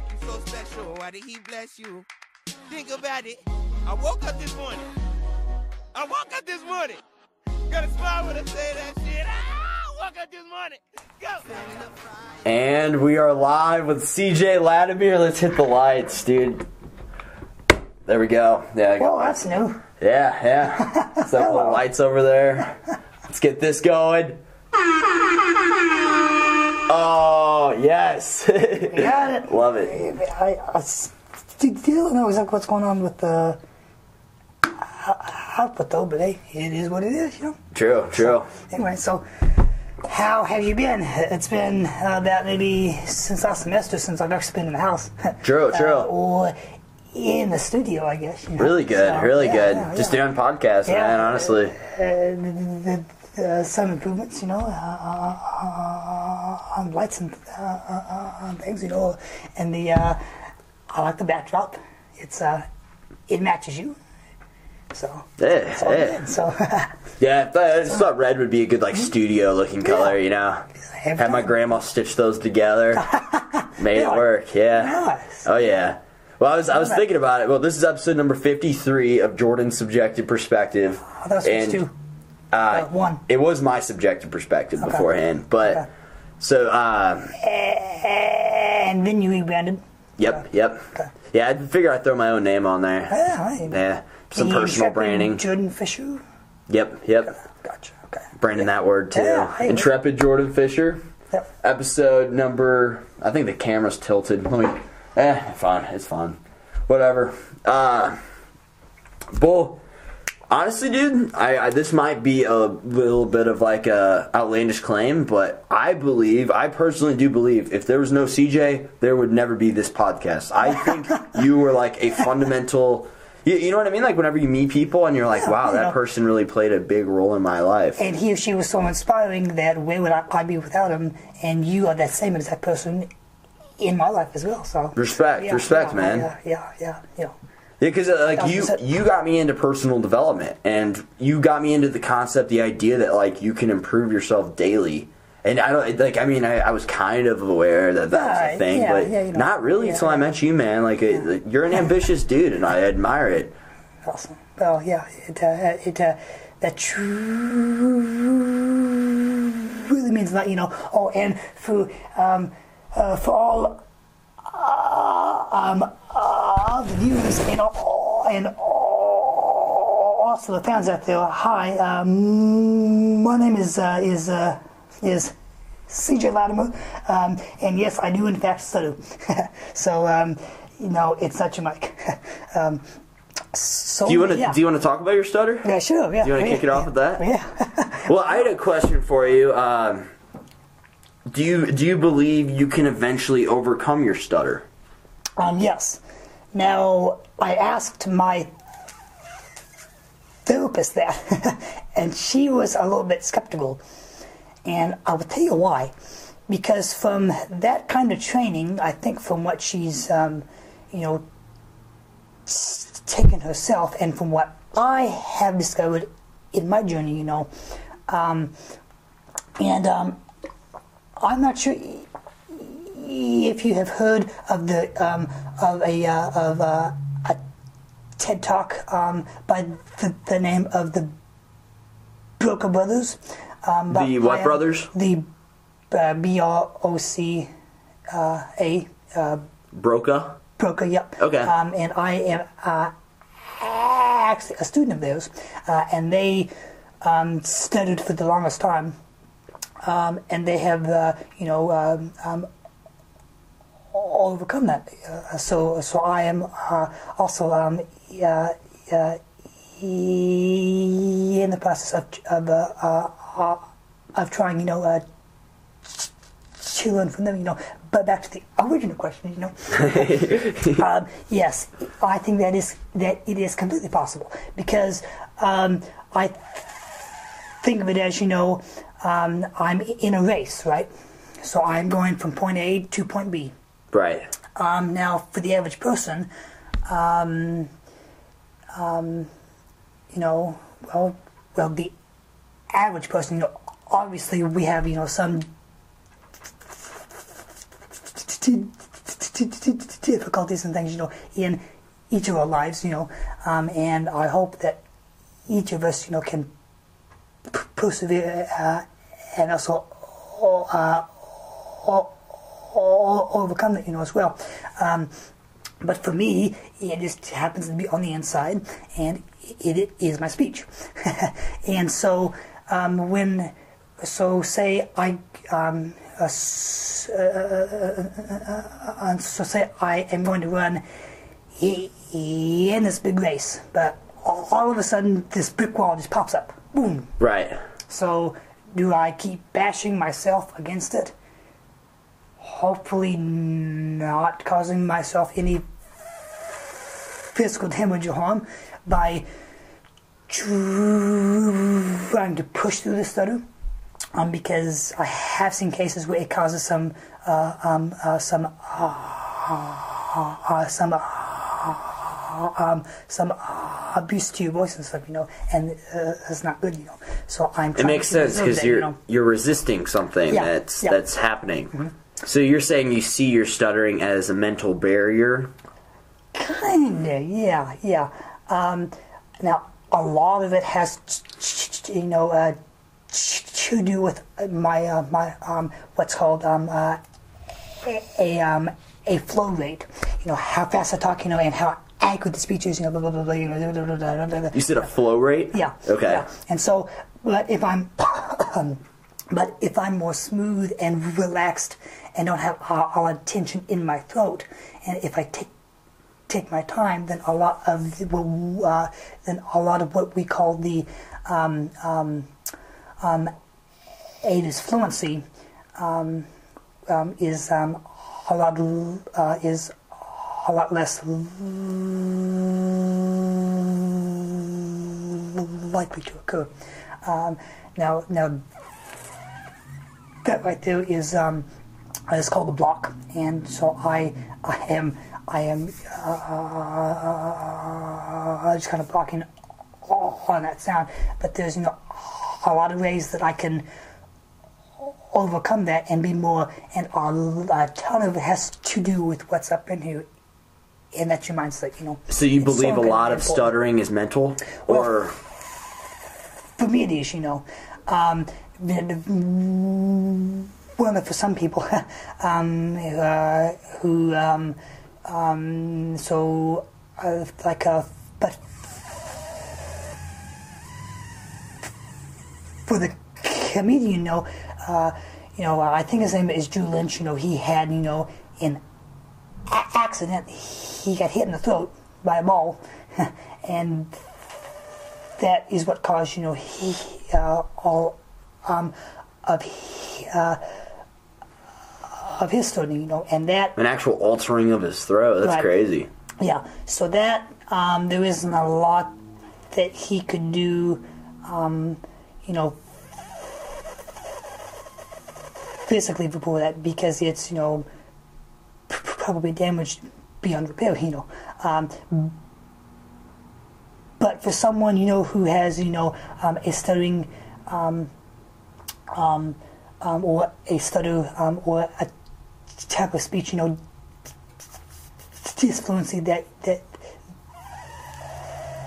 make you so special? Why did he bless you? Think about it. I woke up this morning. I woke up this morning. Got a smile when I say that shit. Ah, woke up this morning. Go. And we are live with CJ Latimer. Let's hit the lights, dude. There we go. Yeah, I got Well, that's new. Yeah, yeah. Some little lights over there. Let's get this going. Oh, yes. Got it. Love it. I, I s- do do you know exactly what's going on with the output though, but hey, it is what it is, you know. True, true. Anyway, so how have you been? It's been uh, about maybe since last semester since I've actually been in the house. True, true. Uh, or in the studio, I guess. You know? Really good, So, really yeah, good. yeah, Just yeah. doing podcasts, man, honestly. Uh, the, the, uh, some improvements, you know, uh, uh, on lights and uh, uh, on things, you know, and the uh, I like the backdrop. It's uh, it matches you, so Yeah, yeah. good. So Yeah, but I just thought red would be a good, like, studio looking color, you know? Had my grandma stitch those together. Made it work, yeah. Nice. Oh, yeah. Well, I was I was thinking about it. Well, this is episode number fifty three of Jordan's subjective perspective. Oh, And. Uh, Uh, one. It was my subjective perspective beforehand, but Okay. so uh, And then you rebranded. yep, yep, Okay. yeah. I figure I'd throw my own name on there. Yeah, right. Yeah, some personal branding. Jordan Fisher. Yep, yep. Gotcha. Okay. Branding that word too. Yeah, hey. Intrepid Jordan Fisher. Yep. Episode number. I think the camera's tilted. Let me. Eh, fine. It's fine. Whatever. Uh, bull. Honestly, dude, I, I this might be a little bit of like a outlandish claim, but I believe, I personally do believe, if there was no CJ, there would never be this podcast. I think you were like a fundamental. You, you know what I mean? Like whenever you meet people and you're like, Yeah, wow, that know. person really played a big role in my life. And he or she was so inspiring that where would I, I be without him? And you are that same exact person in my life as well. So Respect, respect, yeah, man. Yeah, yeah, yeah, yeah. Yeah, because uh, like you, you got me into personal development, and you got me into the concept, the idea that like you can improve yourself daily. And I don't like. I mean, I, I was kind of aware that that was a thing, yeah, but yeah, you know. not really Yeah. until I met you, man. Like, you're an ambitious dude, and I admire it. Awesome. Well, yeah, it uh, it uh, that true really means a lot, you know. Oh, and for um, uh, for all uh, um, uh, the viewers and all, and all, also the fans out there, hi. Um, my name is uh, is uh, is. CJ Latimer, um, and yes, I do in fact stutter. so, um, you know, it's not your mic. um, so, Do you want to? yeah. Do you want to talk about your stutter? Yeah, sure. Yeah. Do you want to yeah, kick it off with that? Yeah. Well, I had a question for you. Um, do you do you believe you can eventually overcome your stutter? um, yes. Now, I asked my therapist that, and she was a little bit skeptical. And I will tell you why. Because from that kind of training, I think from what she's, um, you know, taken herself, and from what I have discovered in my journey, you know, um, and um, I'm not sure if you have heard of the um, of a uh, of uh, a TED talk um, by the, the name of the Broca Brothers. Um, The what brothers? The uh, B R O C uh, A uh, Broca. Yep. Okay. Um, and I am uh, actually a student of theirs, uh, and they um, studied for the longest time, um, and they have uh, you know um, um, overcome that. Uh, so so I am uh, also um, uh, uh, in the process of of uh, uh, uh, of trying you know. Uh, to learn from them, you know. But back to the original question, you know. um, yes, I think that is that it is completely possible because um, I think of it as you know, um, I'm in a race, right? So I'm going from point A to point B. Right. Um, now, for the average person, um, um, you know, well, well, the average person, you know, obviously we have, you know, some difficulties and things, you know, in each of our lives, you know, um, and I hope that each of us, you know, can persevere uh, and also uh, o- o- overcome it, you know, as well. Um, but for me, it just happens to be on the inside, and it, it is my speech. and so um, when, so say I, um, uh, s- uh, uh, uh, so say I am going to run in this big race, but all of a sudden this brick wall just pops up, boom. Right. So do I keep bashing myself against it? Hopefully not causing myself any physical damage or harm by trying to push through the stutter. Um, because I have seen cases where it causes some uh, um, uh, some uh, uh, some uh, um, some uh, abuse to your voice and stuff, you know, and uh, it's not good, you know. So I'm. It makes sense because you're you know. you're resisting something Yeah, that's yeah. that's happening. So you're saying you see your stuttering as a mental barrier. Kinda, yeah, yeah. Um, now, a lot of it has, you know, uh, to do with my uh, my um, what's called um, uh, a, a um a flow rate. You know, how fast I talk, you know, and how accurate the speech is. You know, blah blah blah. blah you know, blah, blah, blah, blah, blah, blah. You said a flow rate. Yeah. Okay. yeah. And so, but if I'm, but if I'm more smooth and relaxed and don't have all, the tension in my throat, and if I take take my time, then a lot of the, uh, then a lot of what we call the um, um, um, a disfluency um, um, is um, a lot uh, is a lot less likely to occur. Um, now, now that right there is um, is called a block, and so I I am I am uh, just kind of blocking on that sound. But there's you know a lot of ways that I can overcome that and be more, and a, a ton of it has to do with what's up in here. And that's your mindset, you know. So you It's believe a lot of stuttering is mental, Well, or for me it is, you know. Um, well, for some people, um, uh, who, um, um, so, uh, like, uh, but for the comedian, you know, uh, you know, I think his name is Drew Lynch. You know, he had, you know, in a- accident, he got hit in the throat by a ball, and that is what caused you know he uh, all um, of uh, of his study, you know, and that an actual altering of his throat. That's Right. crazy. yeah. So that um, there isn't a lot that he could do, um, you know, physically before that because it's you know probably damaged beyond repair, you know. Um, but for someone you know who has you know um, a stuttering um, um, or a stutter um, or a type of speech, you know, disfluency that that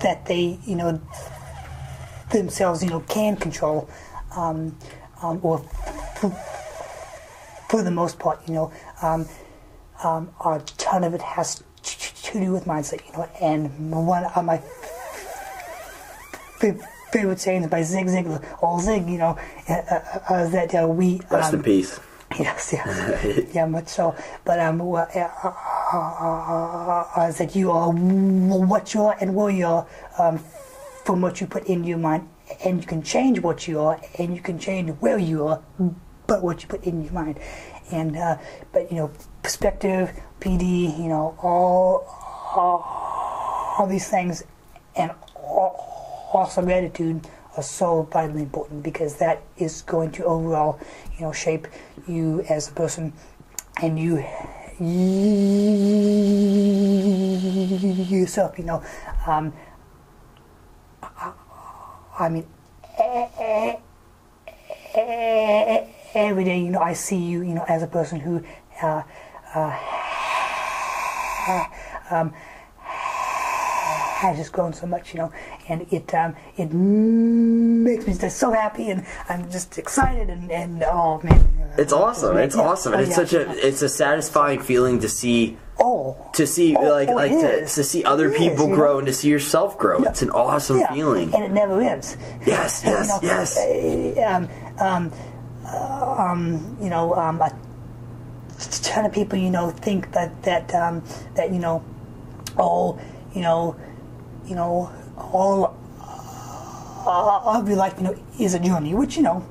that they you know themselves you know can control, um, um, or for the most part, you know, um, um, a ton of it has to do with mindset, you know, and one of my fa- favorite sayings by Zig Ziglar, or Zig, you know, uh, uh, uh, that uh, we Rest um, in peace. Yes, yes, yeah, much so. But um, well, uh, uh, uh, uh, that you are what you are and where you are um, from what you put into your mind, and you can change what you are, and you can change where you are, but what you put in your mind, and uh, but you know, perspective, PD, you know, all all, all these things, and all, also gratitude are so vitally important because that is going to overall, you know, shape you as a person, and you yourself. You know, um, I, mean, every day, you know, I see you, you know, as a person who uh, uh, um, has just grown so much, you know, and it um, it makes me just so happy, and I'm just excited, and, and oh man, It's awesome. It's Yeah. awesome, and Oh, it's yeah. such a it's a satisfying feeling to see oh to see Oh, like oh, like to, to see other It is, people you grow know? and to see yourself grow. It's an awesome yeah, feeling. and it never ends. Yes, You yes, know, yes. uh, Um, um, uh, um, you know, um, a ton of people, you know, think that that um, that you know, oh, you know, you know, all uh, of your life, you know, is a journey, which you know,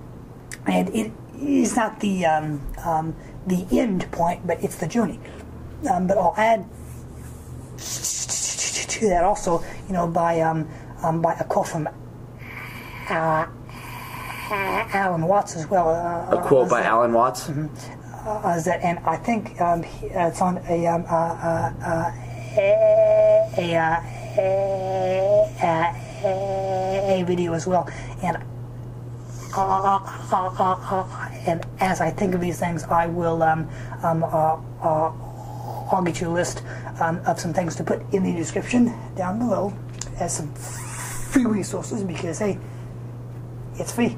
and it is not the um, um, the end point, but it's the journey. Um, but I'll add to that also, you know, by um, um, by a quote from uh, Alan Watts as well. Uh, A quote by uh, Alan Watts. uh, is that, and I think um, he, uh, it's on a um, uh, uh, uh, a, a, uh, a, a, video as well, and and as I think of these things, I will um, um, uh, uh, I'll get you a list um, of some things to put in the description down below as some free resources because hey, it's free.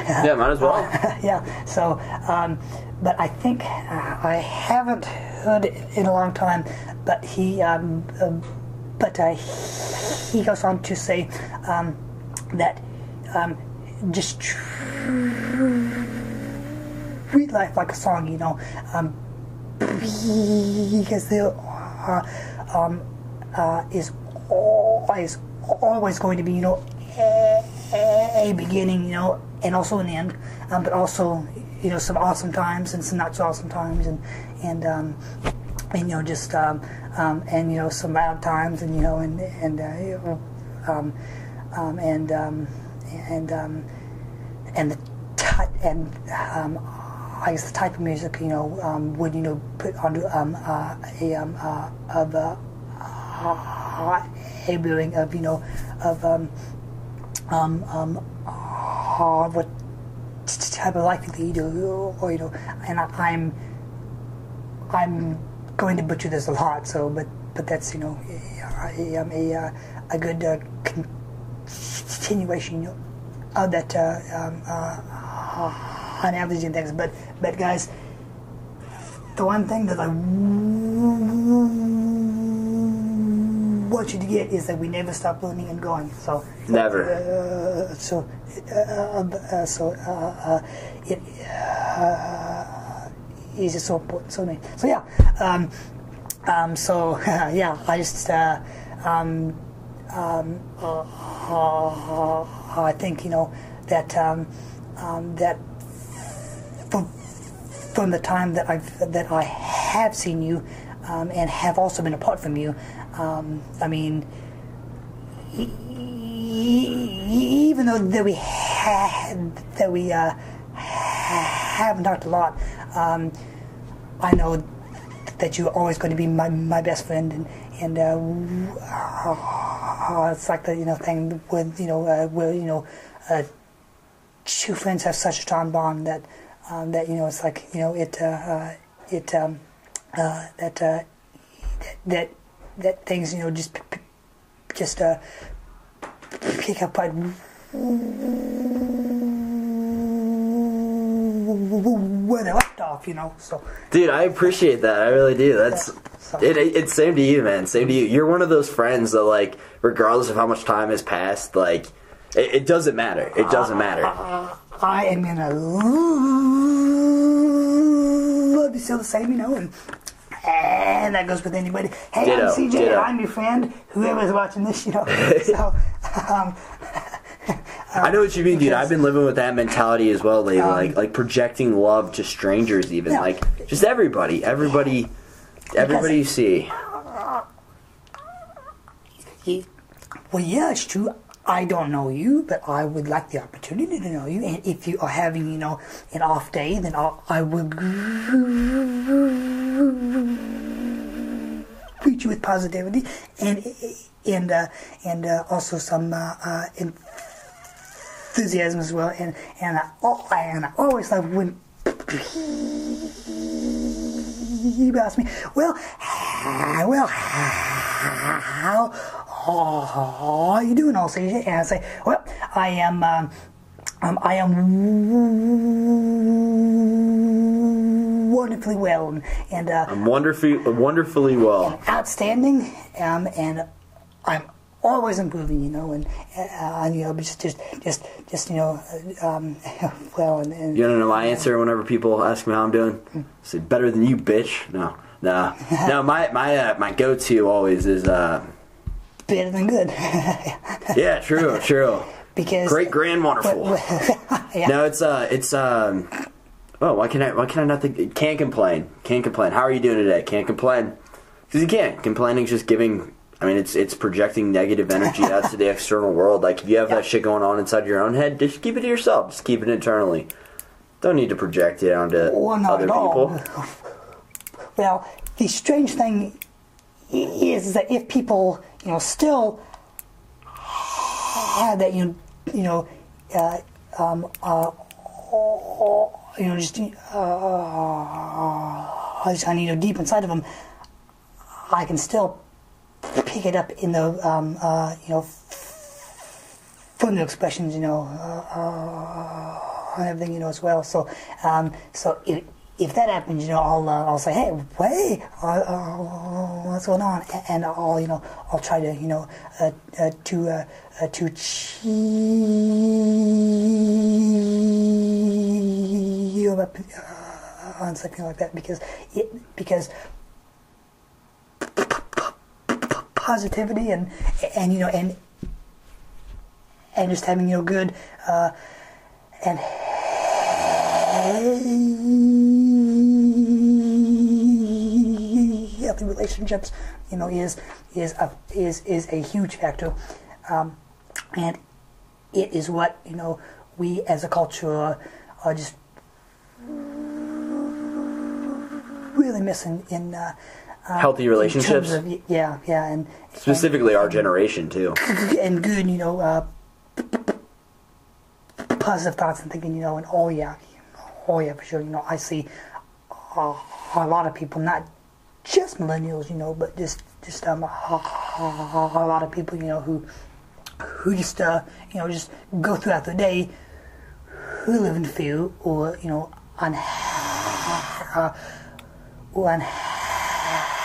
Yeah, might as well. yeah. So, um, but I think uh, I haven't heard it in a long time. But he, um, um, but uh, he goes on to say um, that um, just treat life like a song. You know, um, because there are, um, uh, is always always going to be you know a, a beginning you know and also an end um, but also you know some awesome times and some not so awesome times and and um, and you know just um, um, and you know some bad times and you know and and uh, um, um, and um, and um, and the type and um, I guess the type of music you know um, would you know put onto um, uh, a um, uh, of uh, a viewing of you know of um, um, um, uh, what type of life that you do or you know and I, I'm I'm going to butcher this a lot so but but that's you know a, a, a, a good uh, continuation of that uh, um, uh, unavenging things but but guys the one thing that I want you to get is that we never stop learning and going. So Never. Uh, so uh, uh, so uh, uh, it is just so important. So yeah. Um, um, so yeah, I just uh, um, um, uh, uh, I think you know that um, um, that from, from the time that I've that I have seen you um, and have also been apart from you, um, I mean, even though that we had that we uh, haven't talked a lot, um, I know that you're always going to be my, my best friend and and uh, uh, it's like the you know thing with you know uh, where you know uh, two friends have such a strong bond that um, that you know it's like you know it uh, it um, that, that that that things you know just just pick up right where you know so Dude, I appreciate that. I really do. That's So- it, it. It's same to you, man. Same to you. You're one of those friends that, like, regardless of how much time has passed, like, it, it doesn't matter. It doesn't matter. I am gonna love you still the same, you know, and and that goes with anybody. Hey, Ditto, I'm CJ, ditto. and I'm your friend. Whoever's watching this, you know. so, um, I know what you mean, dude. I've been living with that mentality as well lately, like like projecting love to strangers, even like just everybody, everybody, everybody you see. you- well, yeah, it's true. I don't know you, but I would like the opportunity to know you. And if you are having, you know, an off day, then I'll, I will greet you with positivity and and uh, and uh, also some uh, uh, enthusiasm as well. And and I, oh, and I always love when people ask me, well, well, how are you doing, all? And I say, well, I am, um, um, I am wonderfully well, and, and uh, I'm wonderfully, wonderfully well. outstanding, um, and I'm always improving, you know, and uh, you know, just, just, just, just, you know, um, well, and, and You don't know my answer whenever people ask me how I'm doing. I say better than you, bitch. No, no, no. My my uh, my go-to always is uh, better than good, yeah, true, true. because Great, grand, wonderful. yeah. No, it's uh, it's um. Oh, why can I? Why can I not think? Can't complain. Can't complain. How are you doing today? Can't complain. Because you can't. Complaining is just giving. I mean, it's it's projecting negative energy out to the external world. Like if you have that shit going on inside your own head, just keep it to yourself. Just keep it internally. Don't need to project it onto Well, other people. Well, the strange thing is that if people, you know, still have that, you know, you know, uh, um, uh, you know, just, uh, just, you know, deep inside of them, I can still pick it up in the, um, uh, you know, from expressions, you know, uh, uh, and everything, you know, as well. So, um, so if, if that happens, you know, I'll uh, I'll say, hey, wait, uh, uh, what's going on? And I'll, you know, I'll try to, you know, uh, uh, to uh, to cheer up on something like that because it because positivity and and you know and and just having you know good uh, and healthy relationships you know is is a is is a huge factor. Um, and it is what you know we as a culture are, just really missing in uh, Healthy relationships, of, yeah yeah and specifically our generation too. and good, you know, uh, positive thoughts and thinking, you know, and oh yeah, oh yeah, for sure, you know, I see uh, a lot of people, not just millennials, you know, but just just um, a, a lot of people, you know, who who just uh, you know just go throughout the day who live in fear or you know uh, or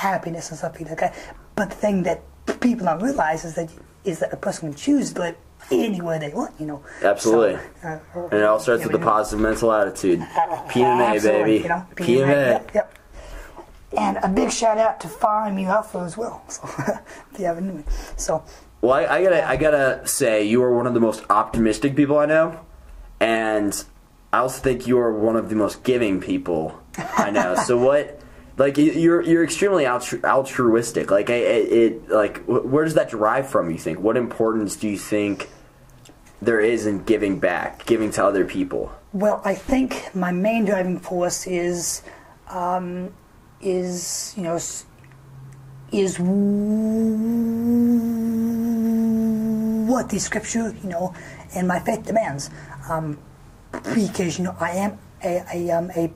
unhappiness and stuff like that. But the thing that people don't realize is that is that a person can choose to live anywhere they want, you know. Absolutely. So, uh, And it all starts yeah, with a you know, positive mental attitude. PMA, absolutely, baby. You know, PMA. Yep, yep. And a big shout out to Fire Me Alpha as well. So if you haven't knew. So Well, I, I gotta, I gotta say, you are one of the most optimistic people I know, and I also think you are one of the most giving people I know. so what, like, you- you're you're extremely altru- altruistic. Like, it, it, like, where does that derive from? You think? What importance do you think there is in giving back, giving to other people? Well, I think my main driving force is, um, is you know, is what the scripture, you know, and my faith demands. Um, because you know, I am a, a um, a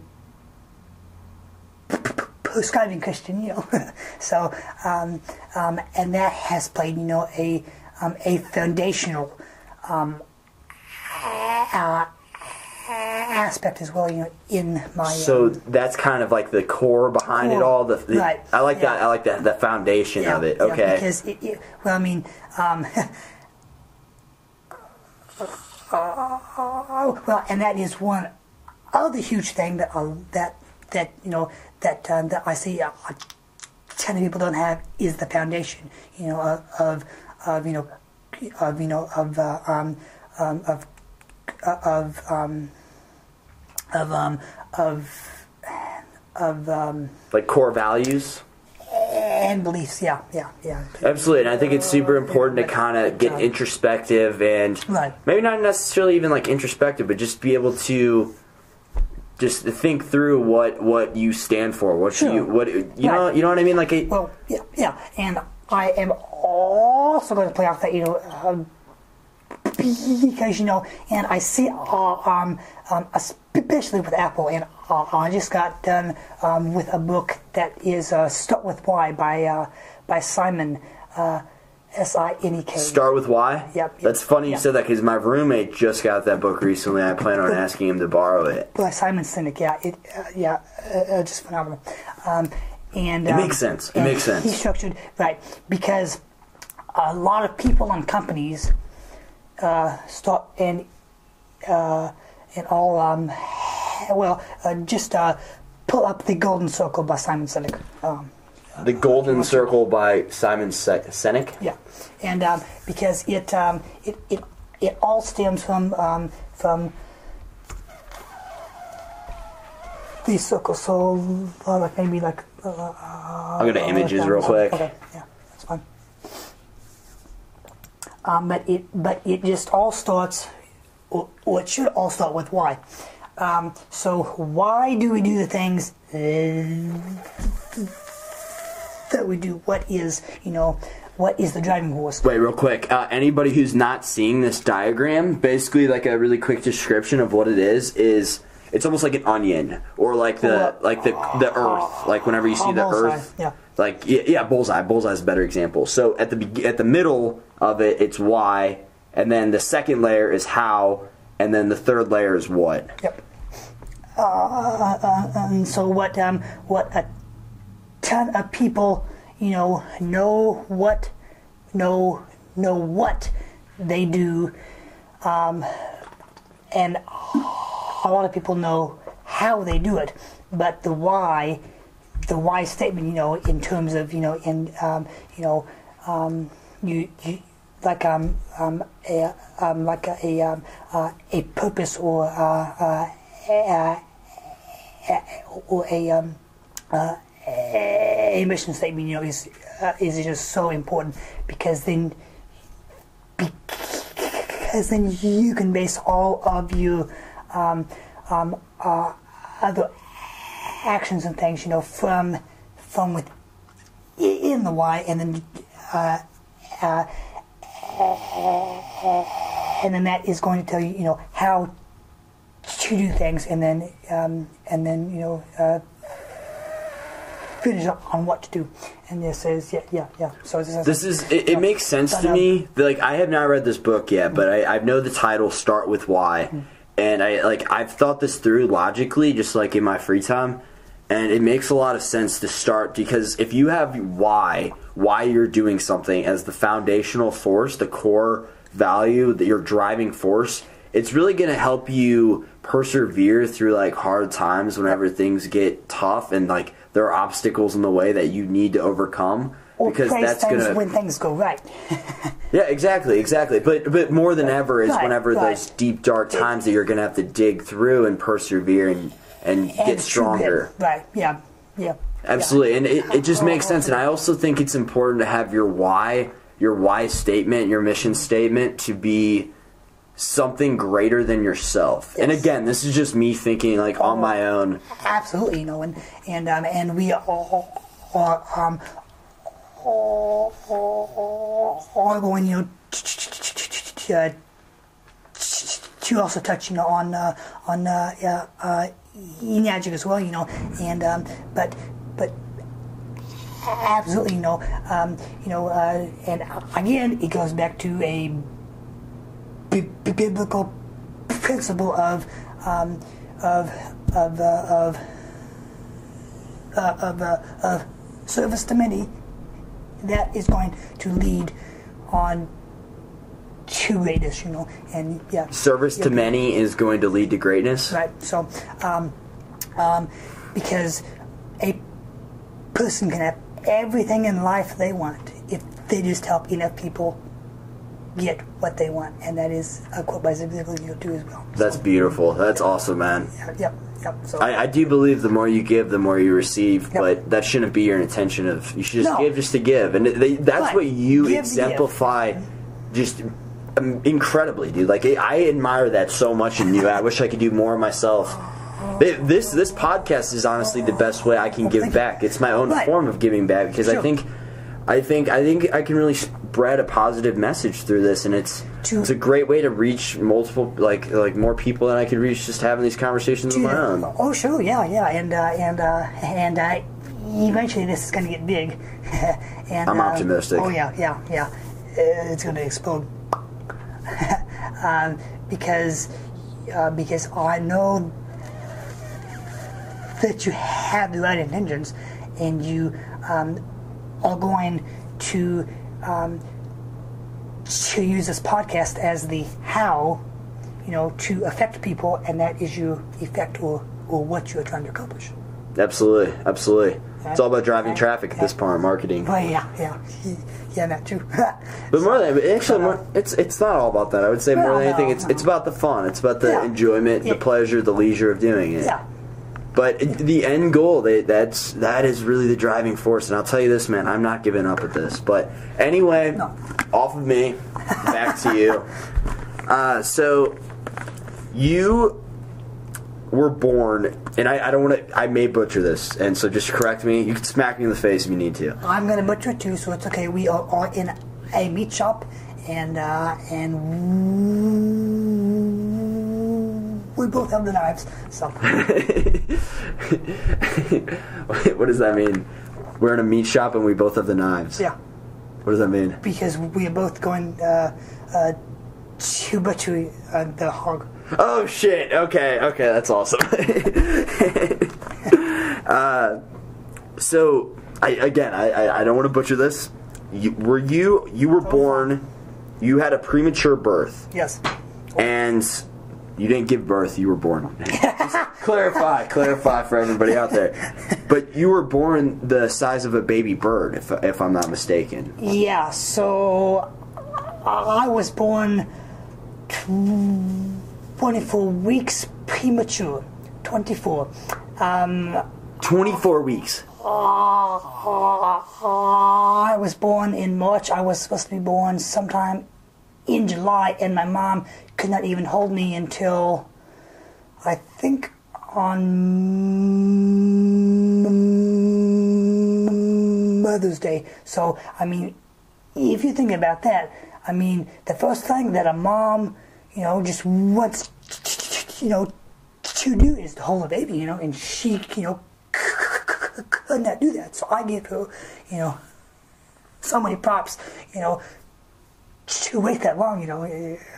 prescribing Christian, you know. so, um, um, and that has played, you know, a um, a foundational um, uh, aspect as well, you know, in my. So um, that's kind of like the core behind it all. The, the- Right. I like that. I like that. The foundation yeah, of it. yeah, Okay. because it, it, well, I mean, um, uh, well, and that is one other huge thing that uh, that that you know that uh, that I see uh, a ton of people don't have is the foundation, you know, of of, of you know of you know of uh, um, um, of uh, of um, of um, of of um, like core values. and beliefs. Yeah, yeah, yeah. Absolutely, and I think it's super important to kind of get introspective and Right. maybe not necessarily even like introspective, but just be able to just think through what what you stand for, what Sure. you what you know you know what I mean. Like, it, Well, yeah, yeah, and I am also going to play off that, you know, um, because you know, and I see, uh, um, um, especially with Apple, and uh, I just got done um, with a book that is uh, Start with Why by uh, by Simon uh, S I N E K. Start with why. Yep, yep, That's funny you yep. said that because my roommate just got that book recently. I plan on asking him to borrow it. by Simon Sinek. Yeah, it uh, yeah, uh, uh, just phenomenal. Um, and It um, makes sense. It makes sense. He structured right because a lot of people and companies uh, start and uh, and all um, well uh, just uh, pull up the Golden Circle by Simon Sinek. Um, The Golden Circle by Simon Se- Sinek. Yeah, and um, because it, um, it it it all stems from um, from these circles. So uh, like maybe like uh, I'll go to images real quick. Okay, yeah, that's fine. Um, but it but it just all starts, or, or it should all start with why. Um, so why do we do the things uh, that we do? What is you know what is the driving force? Wait, real quick. Uh, anybody who's not seeing this diagram, basically, like a really quick description of what it is is it's almost like an onion or like the like the the earth. Like whenever you see Oh, the bullseye, earth, yeah. Like yeah, yeah, bullseye. Bullseye is a better example. So at the be- at the middle of it, it's why, and then the second layer is how, and then the third layer is what. Yep. Uh, uh, and so what? Um, what a ton of people, you know, know what, know know what they do, um, and a lot of people know how they do it, but the why, the why statement, you know, in terms of you know, in um, you know, um, you, you like um, um, a, um like a a, um, uh, a purpose or uh, uh, a, a, or a um, uh, a mission statement, you know, is uh, is just so important because then because then you can base all of your um, um, uh, other actions and things, you know, from from within the why, and then uh, uh, and then that is going to tell you, you know, how to do things, and then um, and then you know. Finish up on what to do. And this is yeah yeah yeah. So this is, This is it, it makes sense to um, me. Like I have not read this book yet, but I, I know the title "Start with Why," Mm-hmm. and I like I've thought this through logically, just like in my free time, and it makes a lot of sense to start because if you have why, why you're doing something as the foundational force, the core value, that your driving force, it's really going to help you persevere through like hard times whenever things get tough and like there are obstacles in the way that you need to overcome or because that's things going to when things go right yeah, exactly, exactly. But but more than ever is Right, whenever right. those deep dark times that you're gonna have to dig through and persevere and and, And get stronger. right yeah yeah Absolutely, and it, it just makes sense. And I also think it's important to have your why, your why statement, your mission statement to be something greater than yourself. And again, this is just me thinking like on my own. absolutely you know and and um, and we all are um all, all, all going you know to, to also touch you know on uh, on uh, uh, uh, Enagic as well you know and um, but but absolutely you know um, you know uh, and again it goes back to a biblical principle of um, of of uh, of uh, of uh, of service to many that is going to lead on to greatness you know and yeah Service to many is going to lead to greatness. right so um, um, because a person can have everything in life they want if they just help enough people get what they want and that is a quote by Zig Ziglar you'll do as well That's beautiful. That's awesome, man. yep yep so I, I do believe the more you give, the more you receive, Yep. but that shouldn't be your intention. Of you should just No. give just to give, and they, that's Right. what you exemplify, just um, incredibly, dude. Like I admire that so much in you. I wish I could do more myself. This this podcast is honestly the best way I can give back. It's my own Right. form of giving back because I think I think I think I can really spread a positive message through this, and it's To- it's a great way to reach multiple like like more people than I could reach just having these conversations of my own. Oh, sure, yeah, yeah, and uh, and uh, and uh, eventually this is going to get big. and I'm uh, optimistic. Oh yeah, yeah, yeah. Uh, It's going to explode um, because uh, because I know that you have the right intentions, and you um, are going to um, to use this podcast as the how, you know, to affect people, and that is your effect or or what you're trying to accomplish. Absolutely, absolutely. It's all about driving traffic at this point, marketing. Well, yeah, yeah, yeah, that too. But more than actually, more, it's it's not all about that. I would say more Well, than anything, no, it's no. it's about the fun. It's about the Yeah. enjoyment, the pleasure, the leisure of doing it. yeah, But the end goal, they, that's that is really the driving force. And I'll tell you this, man, I'm not giving up at this. But anyway, No. off of me, back to you. Uh, so you were born, and I, I don't want to. I may butcher this, and so just correct me. You can smack me in the face if you need to. I'm gonna butcher it too, so it's okay. We are, are in a meat shop, and uh, and we both have the knives. So what does that mean? We're in a meat shop and we both have the knives. yeah, What does that mean? because we are both going uh, uh, to butcher uh, the hog. Oh shit! Okay, okay, that's awesome. uh, so, I, again, I, I, I don't want to butcher this. You, were you you were born? You had a premature birth, Yes. and you didn't give birth. You were born. Just clarify, clarify for everybody out there. But you were born the size of a baby bird, if if I'm not mistaken. Yeah. So I was born 24 weeks premature. 24. Um, Twenty four weeks. Uh, uh, uh, I was born in March. I was supposed to be born sometime in July, and my mom could not even hold me until I think on Mother's Day. So, I mean, if you think about that, I mean, the first thing that a mom, you know, just wants, you know, to do is to hold a baby, you know, and she, you know, could not do that. So I give her, you know, so many props, you know, to wait that long, you know.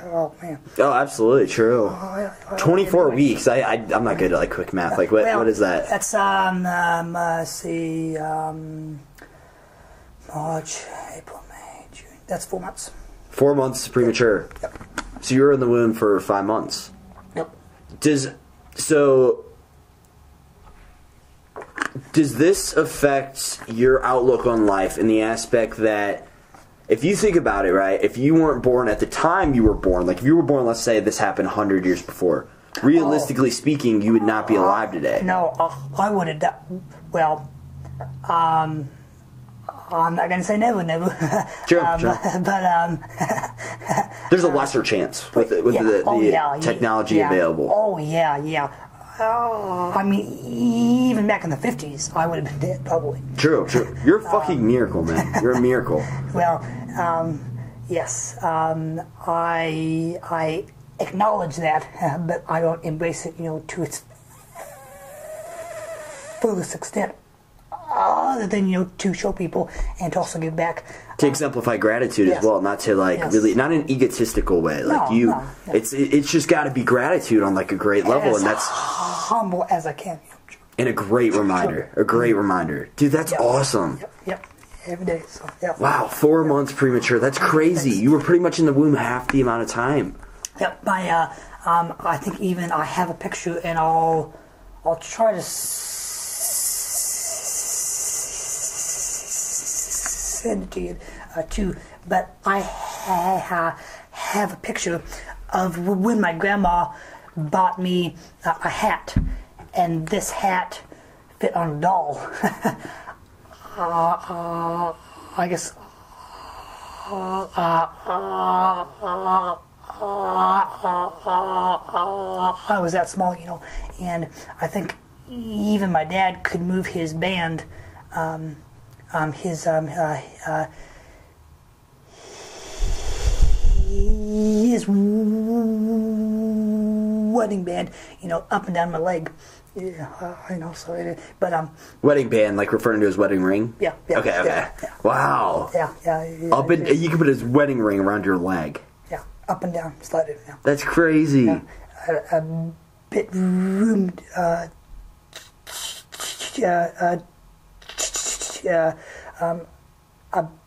Oh man. Oh, absolutely true. I- I- Twenty four anyway. weeks. I, I I'm not good at like quick math. Like what Well, what is that? That's um um uh, see um March, April, May, June. That's four months. Four months premature. Yep. So you were in the womb for five months. Yep. Does so? Does this affect your outlook on life in the aspect that, if you think about it, right? If you weren't born at the time you were born, like if you were born, let's say this happened hundred years before, realistically speaking, you would not be alive today. No, uh, I would have. Well, um, I'm not gonna say never, never. Sure, um, sure. But um, There's a lesser chance with the, with yeah. the, the oh, yeah, technology yeah. available. Oh yeah, yeah. Oh, I mean, even back in the '50s, I would have been dead probably. True, true. You're a fucking miracle, man. You're a miracle. Well, um, yes, um, I I acknowledge that, but I don't embrace it, you know, to its fullest extent. Other than you know to show people and to also give back. to exemplify gratitude Yes. as well, not to like Yes. really, not in an egotistical way. Like No, you, no, no. it's it's just got to be gratitude on like a great level, and that's humble as I can. and a great reminder, a great reminder, dude. That's Yep. awesome. Yep, yep, every day. So yeah. Wow, four months premature. That's crazy. You were pretty much in the womb half the amount of time. Yep, my uh, um, I think even I have a picture, and I'll I'll try to send it to you uh, too. But I ha- ha- have a picture of when my grandma bought me uh, a hat, and this hat fit on a doll. uh, uh, I guess I was that small, you know, and I think even my dad could move his band um, um, his um, uh, uh, his wedding band, you know, up and down my leg. Yeah, uh, you know, so it, but um, Wedding band, like referring to his wedding ring. Yeah, yeah, Okay. Okay. yeah, yeah. Wow. yeah, yeah, yeah, Up and yeah, you can put his wedding ring around your leg. yeah, up and down, slide it down. That's crazy. a, a bit roomed uh, uh, uh, uh, um,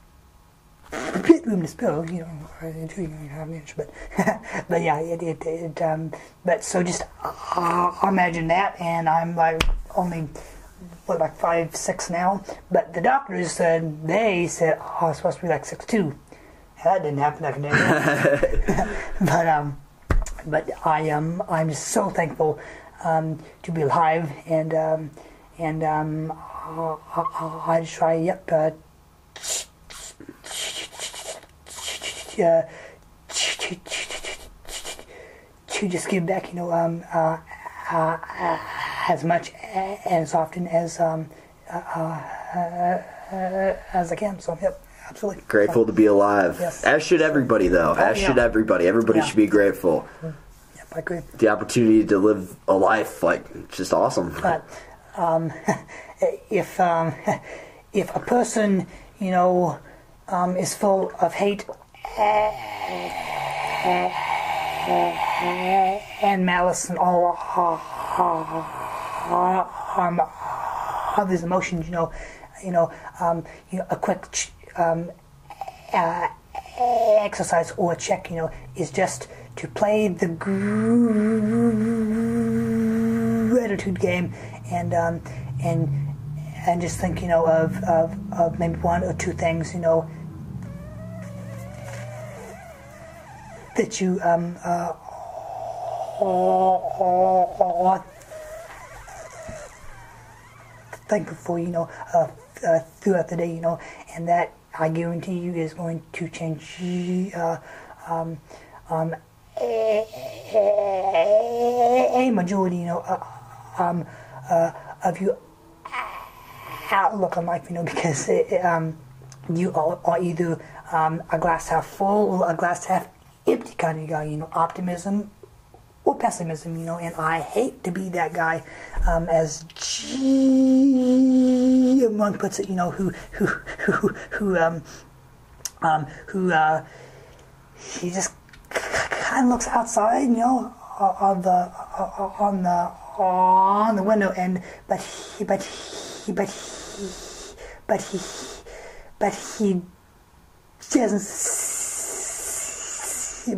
a bit room to spill, you know, I do you know, have an inch, but but yeah, it it, it um, but so just uh, imagine that, and I'm like only what like five six now, but the doctors said they said oh, I was supposed to be like six two. That didn't happen. Tell you. but um, but I am I'm just so thankful um, to be alive and um, and um, I, try yep uh, uh, to just give back you know um, uh, uh, uh, as much and as often as um, uh, uh, as I can so yep absolutely Grateful to be alive. Yes. As should everybody, though. As yeah. should everybody. Everybody Yeah. should be grateful. yep I agree. The opportunity to live a life, like, just awesome. But um, if um, if a person, you know, um, is full of hate and malice and all harm these emotions, you know, you know, um, you know, a quick um, uh, exercise or check, you know, is just to play the gratitude game and um, and and just think, you know, of, of, of maybe one or two things, you know, that you um, uh, are for, you know, uh, uh, throughout the day, you know, and that I guarantee you is going to change uh, um, um, a, majority, you know, uh, um, uh, of your outlook on life, you know, because it, it, um, you are, are either um, a glass half full or a glass half empty kind of guy, you know, optimism or pessimism, you know, and I hate to be that guy, um, as G. Monk puts it, you know, who, who, who, who, um, um, who, uh, he just kind of looks outside, you know, on the, on the, on the window, and, but he, but he, but he, but he, but he doesn't see,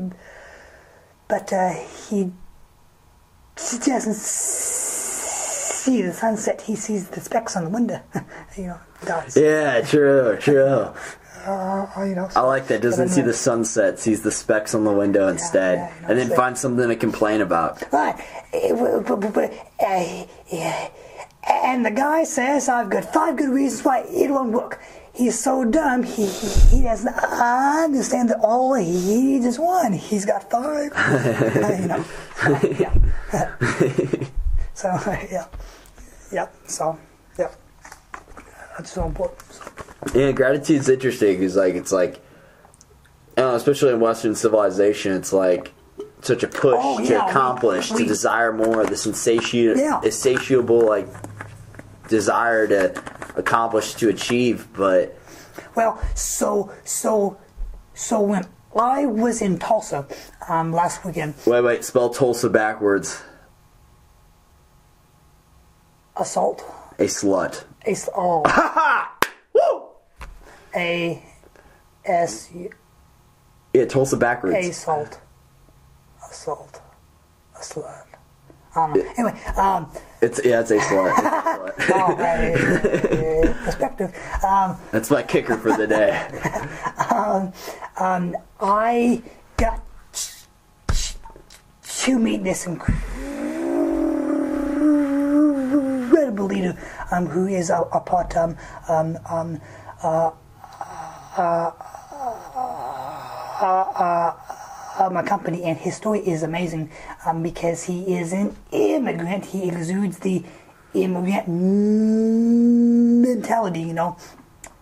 but uh, he doesn't see the sunset. He sees the specks on the window. you know, dots. Yeah, true, true. Uh, you know, I like that. Doesn't see the sunset, sees the specks on the window instead, yeah, you know, and then so- finds something to complain about. Right. W- w- w- uh, yeah. And the guy says, I've got five good reasons why it won't work. He's so dumb, he, he, doesn't understand that all he needs is one. He's got five. Uh, you know. So, yeah. so, yeah. Yeah. So, yeah. That's so important. Yeah, gratitude's interesting because like it's like, know, especially in Western civilization, it's like such a push Oh, to yeah, we- accomplish, we- to desire more, the insatiable, Yeah. insatiable like desire to accomplish to achieve. But Well, so so so when I was in Tulsa um, last weekend, wait, wait, spell Tulsa backwards. assault, A slut. a oh, Woo! a s Yeah, Tulsa backwards. assault, assault, a slut. I. Anyway, um, It's yeah, it's a slut. It's a oh, uh, uh, perspective. Um, That's my kicker for the day. I got to meet this incredible leader um, who is a, a part um, um, um, uh, uh, uh, uh, my company, and his story is amazing um, because he is an immigrant. He exudes the immigrant mentality, you know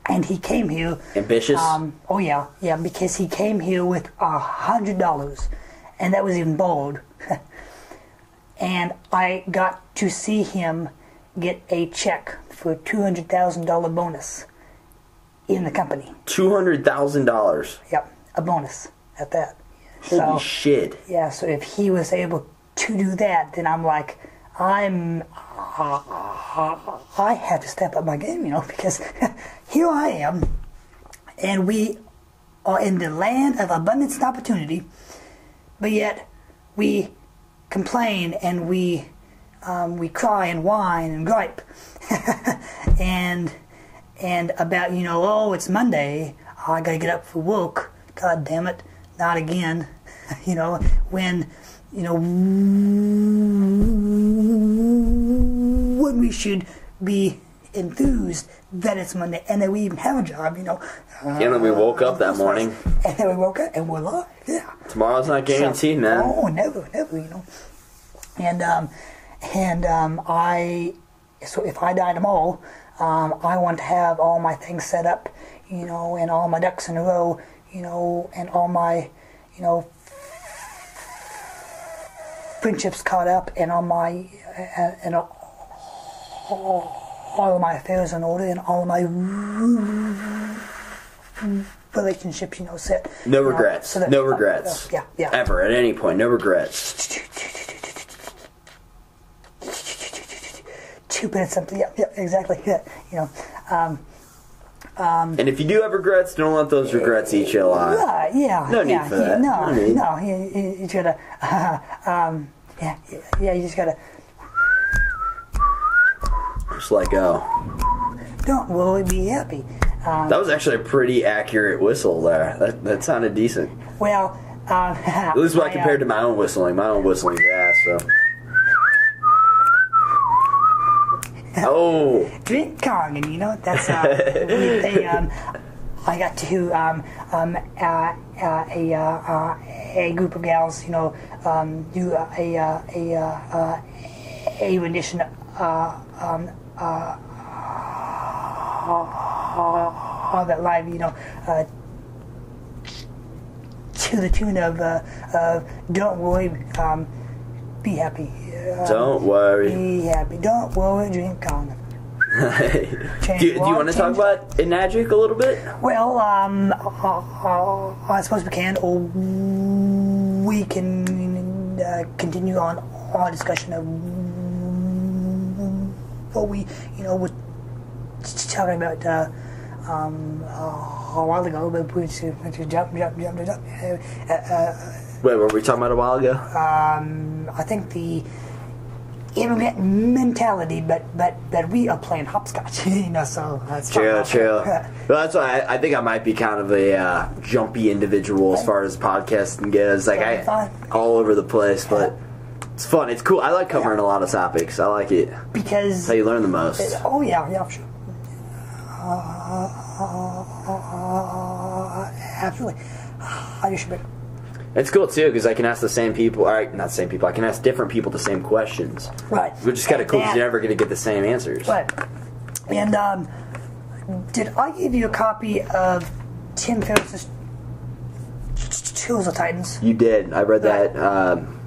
and he came here. Ambitious. Um, oh yeah, yeah, because he came here with a hundred dollars, and that was even bold. and I got to see him get a check for a two hundred thousand dollar bonus in the company. Two hundred thousand dollars. Yep, a bonus at that. Holy so shit! yeah, so if he was able to do that, then I'm like, I'm, I have to step up my game, you know, because here I am, and we are in the land of abundance and opportunity, but yet we complain and we um, we cry and whine and gripe, and and about you know, oh, it's Monday, I gotta get up for work. God damn it, not again. you know, when you know when we should be enthused that it's Monday and that we even have a job, you know. And then we woke up that morning. And then we woke up and we're alive. Yeah. Tomorrow's not guaranteed, man. Oh, never, never, you know. And um, and um, I, so if I die tomorrow, um, I want to have all my things set up, you know, and all my ducks in a row, you know, and all my, you know, friendships caught up, and all my, uh, and all, of my affairs in order, and all of my relationships, you know, set. No regrets. so that- no regrets. Yeah, yeah. Ever at any point, no regrets. Two minutes something. Yeah, yeah, exactly. Yeah, you know. Um, And if you do have regrets, don't let those regrets eat you alive. yeah, yeah. No need yeah, for yeah, that. No, No. You, you, gotta. Uh, um, yeah, yeah. You just gotta. Just let go. Don't worry, be happy. Um, That was actually a pretty accurate whistle there. That that sounded decent. well, um, At least when I compared to my own whistling. My own whistling ass. So. Oh, drink Kangen, and you know that's uh, they, um, I got to um, um, uh, uh, a uh, uh, a group of gals, you know, um, do a uh, a uh, uh, a rendition uh, um, uh, of that live, you know. Uh, to the tune of, uh, of "Don't Worry, um, Be Happy." Uh, don't worry. be happy. Don't worry, drink Kangen. do, do you want to talk about Enagic a little bit? Well, um, uh, uh, I suppose we can, or we can uh, continue on our discussion of what we, you know, were talking about uh, um, uh, a while ago, but we we jump, jump, jump, jump. Uh, uh, Wait, what were we talking about a while ago? um, I think the internet mentality, but but but we are playing hopscotch, you know. So that's True, true. Well, that's why I, I think I might be kind of a uh, jumpy individual as far as podcasting goes. Like I, Fine. all over the place, but it's fun. It's cool. I like covering a lot of topics. I like it. That's because how you learn the most. Oh yeah, yeah, sure. Uh, absolutely. I just should be. It's cool too because I can ask the same people. All right, not the same people. I can ask different people the same questions, Right. which is kind of cool because you're never going to get the same answers. Right. And um, did I give you a copy of Tim Ferriss's Tools of Titans? You did. I read Right. that. Um,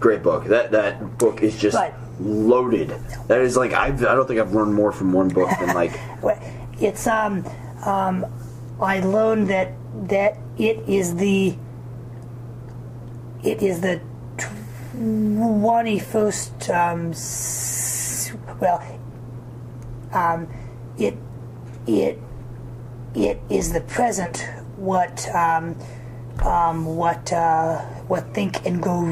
great book. That that book is just Right. loaded. That is like I've, I don't think I've learned more from one book than like Well, It's um, um, I learned that that it is the it is the twenty first um, well um, it it it is the present what um, um, what uh, what think and go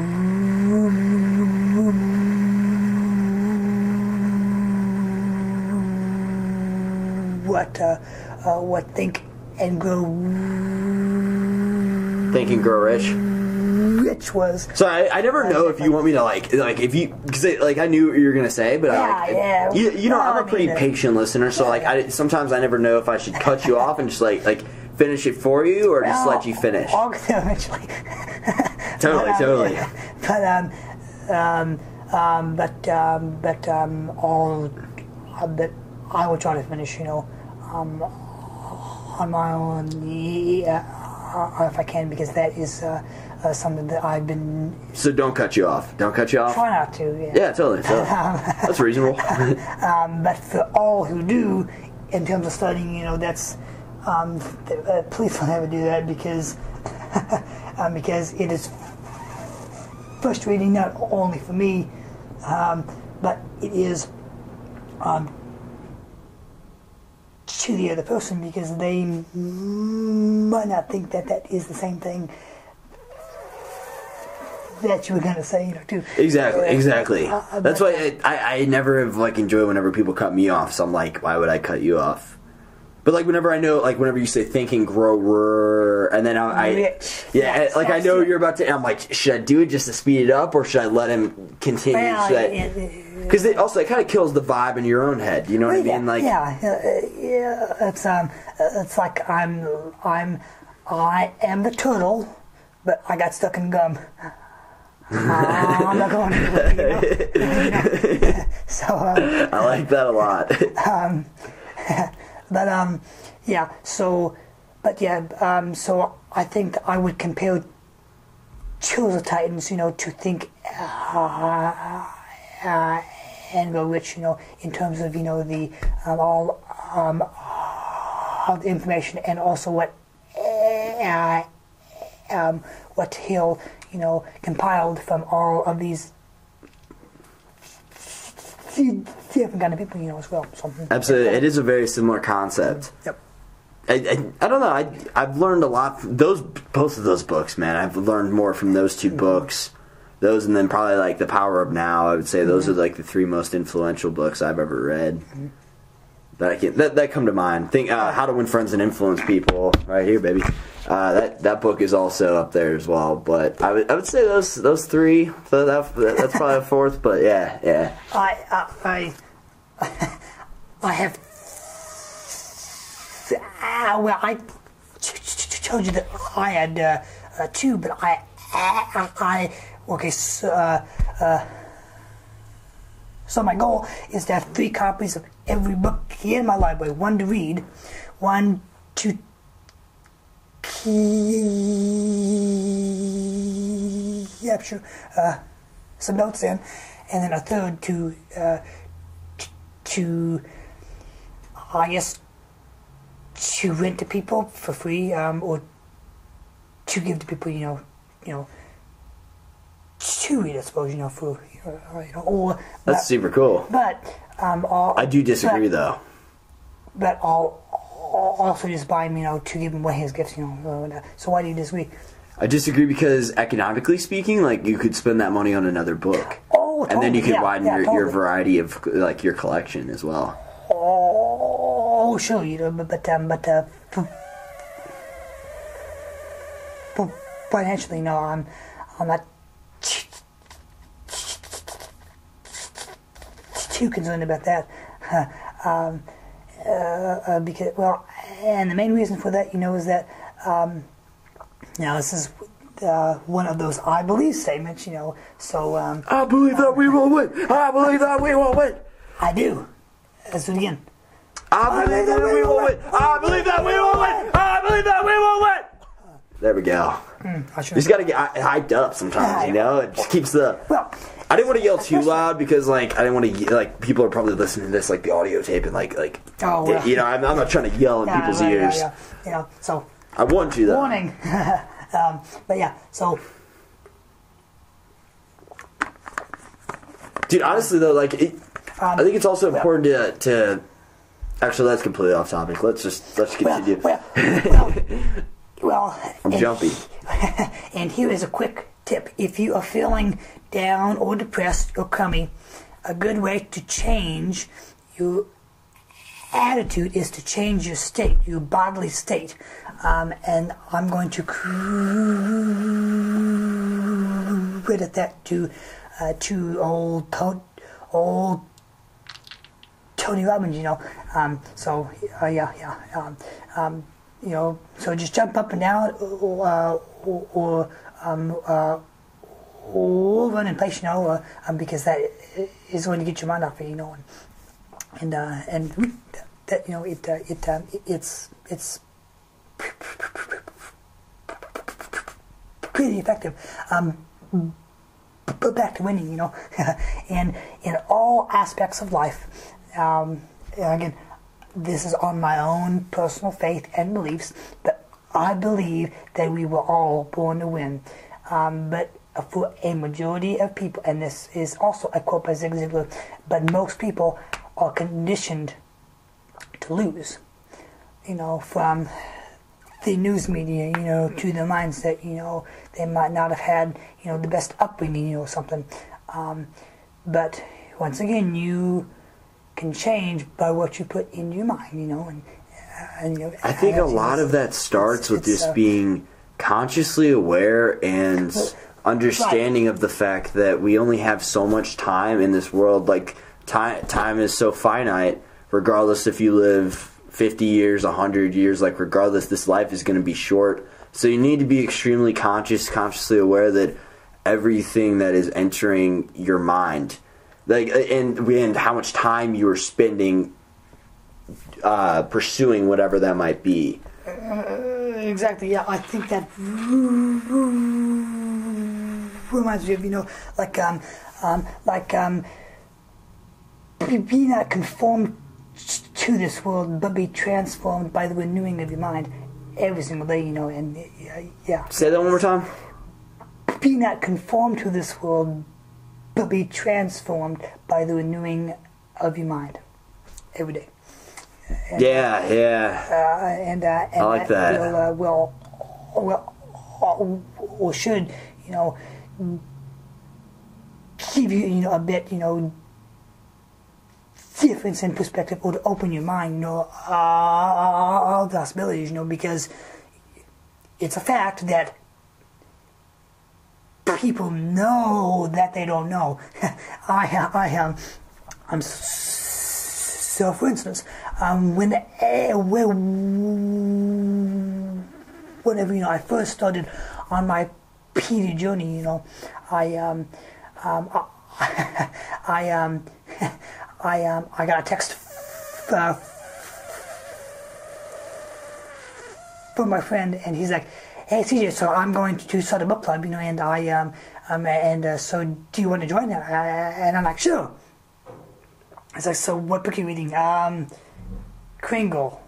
what uh, uh, what think and grow Think and Grow Rich. rich was. So I, I never know if you want me to like like if you because like I knew what you were gonna say, but I, like, Yeah, yeah. you, you know Well, I'm a pretty mean, uh, patient listener, so like I sometimes I never know if I should cut you off and just like like finish it for you or just let you finish. I'll get there eventually. Totally, But, um, totally. But um, um, um, but um, but um, all uh, but I will try to finish. You know, um, on my own, yeah, uh, if I can, because that is uh, uh, something that I've been So don't cut you off. Don't cut you off. trying not to. Yeah. Yeah, totally. totally. That's reasonable. But for all who do, in terms of studying, you know, that's um, th- uh, please don't ever do that because um, because it is frustrating not only for me, um, but it is um, to the other person because they might not think that that is the same thing that you were going to say, you know, too. Exactly, exactly. Uh, That's why I, I, I never have like enjoyed whenever people cut me off. So I'm like, why would I cut you off? But like whenever I know, like whenever you say think and grow, rrr, and then I, I yeah, Yes, like I know yeah. you're about to. I'm like, should I do it just to speed it up, or should I let him continue? Well, Because it- it- also it kind of kills the vibe in your own head. You know what I mean? Like, yeah, uh, yeah. It's um, it's like I'm, I'm, I am the turtle, but I got stuck in gum. Uh, I'm not going anywhere, you know? so, um, I like that a lot. but um, yeah. So, but yeah. Um, so I think I would compare Tools of Titans, you know, to think uh, uh, and go rich, you know, in terms of you know the um, all um, of the information and also what uh, um, what Hill, you know, compiled from all of these kind of people, you know, as well. So, Absolutely, it is a very similar concept. Yep. I, I, I don't know. I I've learned a lot from those both of those books, man. I've learned more from those Mm-hmm. two books. Those and then probably like the Power of Now. I would say those Mm-hmm. are like the three most influential books I've ever read. That I can that, that come to mind. Think uh, How to Win Friends and Influence People. Right here, baby. Uh, that that book is also up there as well. But I would I would say those those three. So that, that's probably a fourth. But yeah, yeah. I, I, I, I have. Ah, well, I told you that I had uh, uh, two, but I, I, I okay. So, uh, uh, so my goal is to have three copies of every book here in my library: one to read, one to capture uh, some notes in, and then a third to uh, to I guess to rent to people for free, um, or to give to people, you know, you know, to read, I suppose, you know, for you know, or That's but, super cool. but um, all, I do disagree but, though. But I'll, I'll also just buy him, you know, to give him away his gifts, you know. uh, So why do you disagree? I disagree because economically speaking, like you could spend that money on another book. Oh, and then you could yeah, widen yeah, your, your variety of like your collection as well. Oh, sure, you know, but um, but uh, financially, no, I'm I'm not t- too concerned about that. um, uh, uh, because well, and the main reason for that, you know, is that um, now this is uh, one of those I believe statements, you know. So um, I believe that we will win. I believe that we will win. I do. Let's do it again. I believe that we will win. I believe that we will win. I believe that we will win. There we go. I should You just gotta get hyped up sometimes, you know. It just keeps the. well. I didn't want to yell too loud because, like, I didn't want to like people are probably listening to this like the audio tape and like like Oh, well. you know I'm, I'm not trying to yell in Yeah, people's right, ears. Yeah, yeah, yeah. So I want you though. warning. um, but yeah, so Dude, honestly though, like it, Um, I think it's also important to to. Actually, that's completely off topic. Let's just let's well, continue. well, well, well. I'm and, jumpy. And here is a quick tip: if you are feeling down or depressed or crummy, a good way to change your attitude is to change your state, your bodily state. Um, and I'm going to credit that to uh, to old to- old Tony Robbins, you know. Um, so uh, yeah, yeah. Um, um, you know, so just jump up and down, or uh, or, or, over and place, you know, uh, um, because that is when you get your mind off it, you know, and and, uh, and that you know it uh, it um, it's it's pretty effective. Um, but back to winning, you know, and in all aspects of life. Um, again, this is on my own personal faith and beliefs, but I believe that we were all born to win. Um, but for a majority of people, and this is also a quote by Zig Ziglar, but most people are conditioned to lose. You know, from the news media, you know, to the mindset, you know, they might not have had, you know, the best upbringing, you know, something. Um, but once again, you can change by what you put in your mind, you know. And, uh, and you know, I think a lot of that starts with just uh, being consciously aware and understanding right. of the fact that we only have so much time in this world. Like time, time is so finite. Regardless if you live 50 years, 100 years, like regardless, this life is going to be short. So you need to be extremely conscious, consciously aware that everything that is entering your mind, like and and how much time you are spending uh, pursuing whatever that might be. Uh, exactly. Yeah, I think that reminds me of you know like um, um like um be not conformed to this world, but be transformed by the renewing of your mind every single day. You know, and uh, yeah. Say that one more time. Be not conformed to this world, but be transformed by the renewing of your mind every day. And, yeah, yeah. Uh, and, uh, and I like that. Will, uh, will, will, or should you know give you you know a bit you know difference in perspective or to open your mind, you know, uh, all possibilities, you know, because it's a fact that people know that they don't know. I, have, I am, I'm so, for instance, um, when, uh, whenever, you know, I first started on my PD journey, you know, I, um, um, I, I um, I um, I got a text uh, from my friend, and he's like, "Hey, CJ, so I'm going to start a book club, you know, and I um, um and uh, so do you want to join that?" Uh, and I'm like, "Sure." It's like, "So what book are you reading?" Um, Kringle,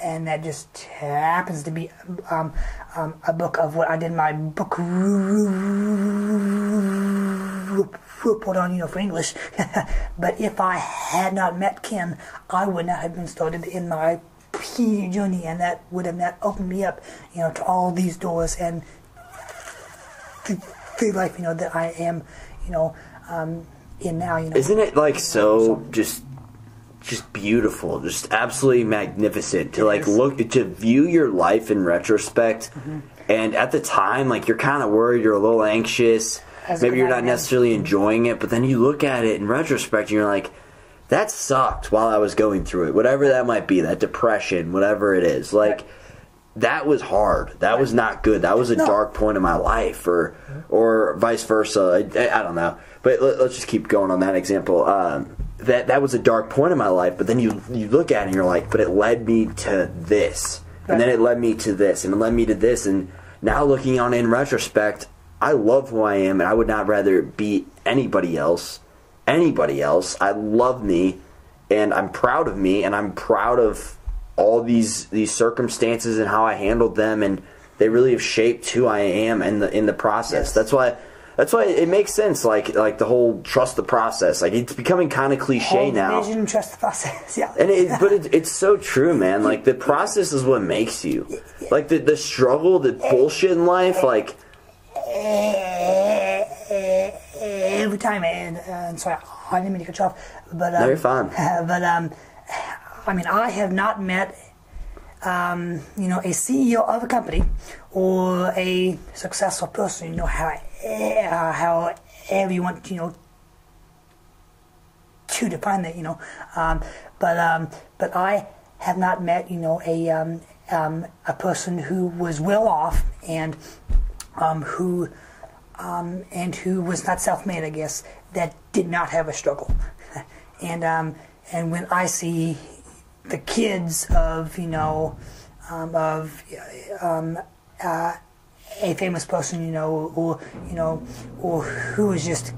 and that just happens to be um, um, a book of what I did my book report on, you know, for English. but if I had not met Ken, I would not have been started in my PD journey, and that would have not opened me up, you know, to all these doors and the, the life, you know, that I am, you know, um, in now. You know, isn't it like so just just beautiful, just absolutely magnificent to like look to view your life in retrospect. Mm-hmm. And at the time, like you're kind of worried, you're a little anxious as maybe you're not necessarily enjoying it, but then you look at it in retrospect and you're like, that sucked while I was going through it. Whatever that might be, that depression, whatever it is. Like, right. that was hard. That right. was not good. That was a no. dark point in my life, or or vice versa. I, I don't know. But let, us just keep going on that example. Um, that that was a dark point in my life, but then you you look at it and you're like, but it led me to this, right. and then it led me to this, and it led me to this, and now looking on in retrospect, I love who I am, and I would not rather be anybody else. Anybody else. I love me, and I'm proud of me, and I'm proud of all these these circumstances and how I handled them, and they really have shaped who I am in the in the process. Yes. That's why. That's why it makes sense, like like the whole trust the process. Like it's becoming kind of cliche Hold now. Vision, trust the process. Yeah. And it, but it, it's so true, man. Like the process is what makes you. Like the the struggle, the bullshit in life. Like every time, and, and sorry, I didn't mean to cut you off, but um, no, you're fine. But um, I mean, I have not met, um, you know, a CEO of a company or a successful person. You know how, uh, however you want, you know, to define that. You know, um, but um, but I have not met, you know, a um, um, a person who was well off and um, who um, and who was not self-made, I guess, that did not have a struggle. and and when I see the kids of you know of uh, a famous person, you know, or you know, or who is just,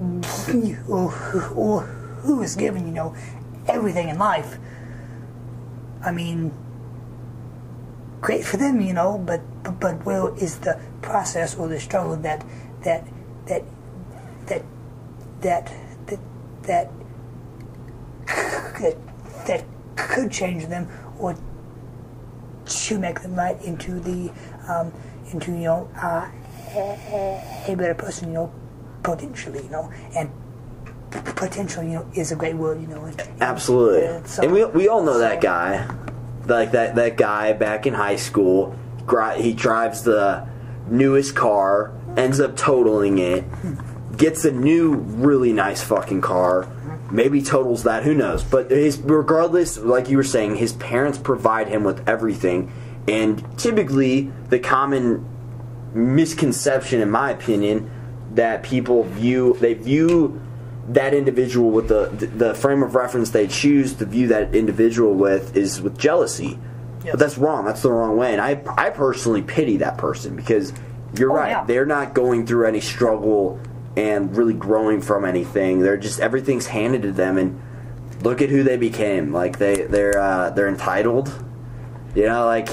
or, or who is given, you know, everything in life. I mean, great for them, you know, but but, but where is the process or the struggle that that that that that that that that, that could change them or to make them right into the um, into you know uh, a, a better person, you know, potentially, you know, and potential, you know, is a great word, you know. And, Absolutely. and so- and we, we all know that guy. Like that, that guy back in high school. He drives the newest car, ends up totaling it, gets a new, really nice fucking car. Maybe totals that, who knows? But his, regardless, like you were saying, his parents provide him with everything. And typically, the common misconception, in my opinion, that people view they view that individual with the the frame of reference they choose to view that individual with is with jealousy. Yes. But that's wrong. That's the wrong way. And I I personally pity that person because you're Oh, right. yeah. They're not going through any struggle and really growing from anything. They're just everything's handed to them and look at who they became. Like they they're uh, they're entitled. You know, like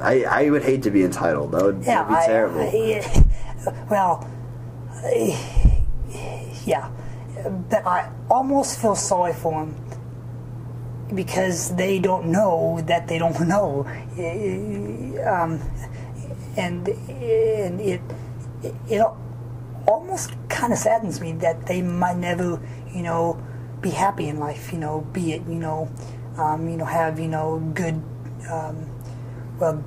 I I would hate to be entitled. That would, Yeah, that'd be I- terrible. I- well, yeah, but I almost feel sorry for them because they don't know that they don't know, um, and and it it almost kind of saddens me that they might never, you know, be happy in life. You know, be it you know, um, you know, have you know good, um, well,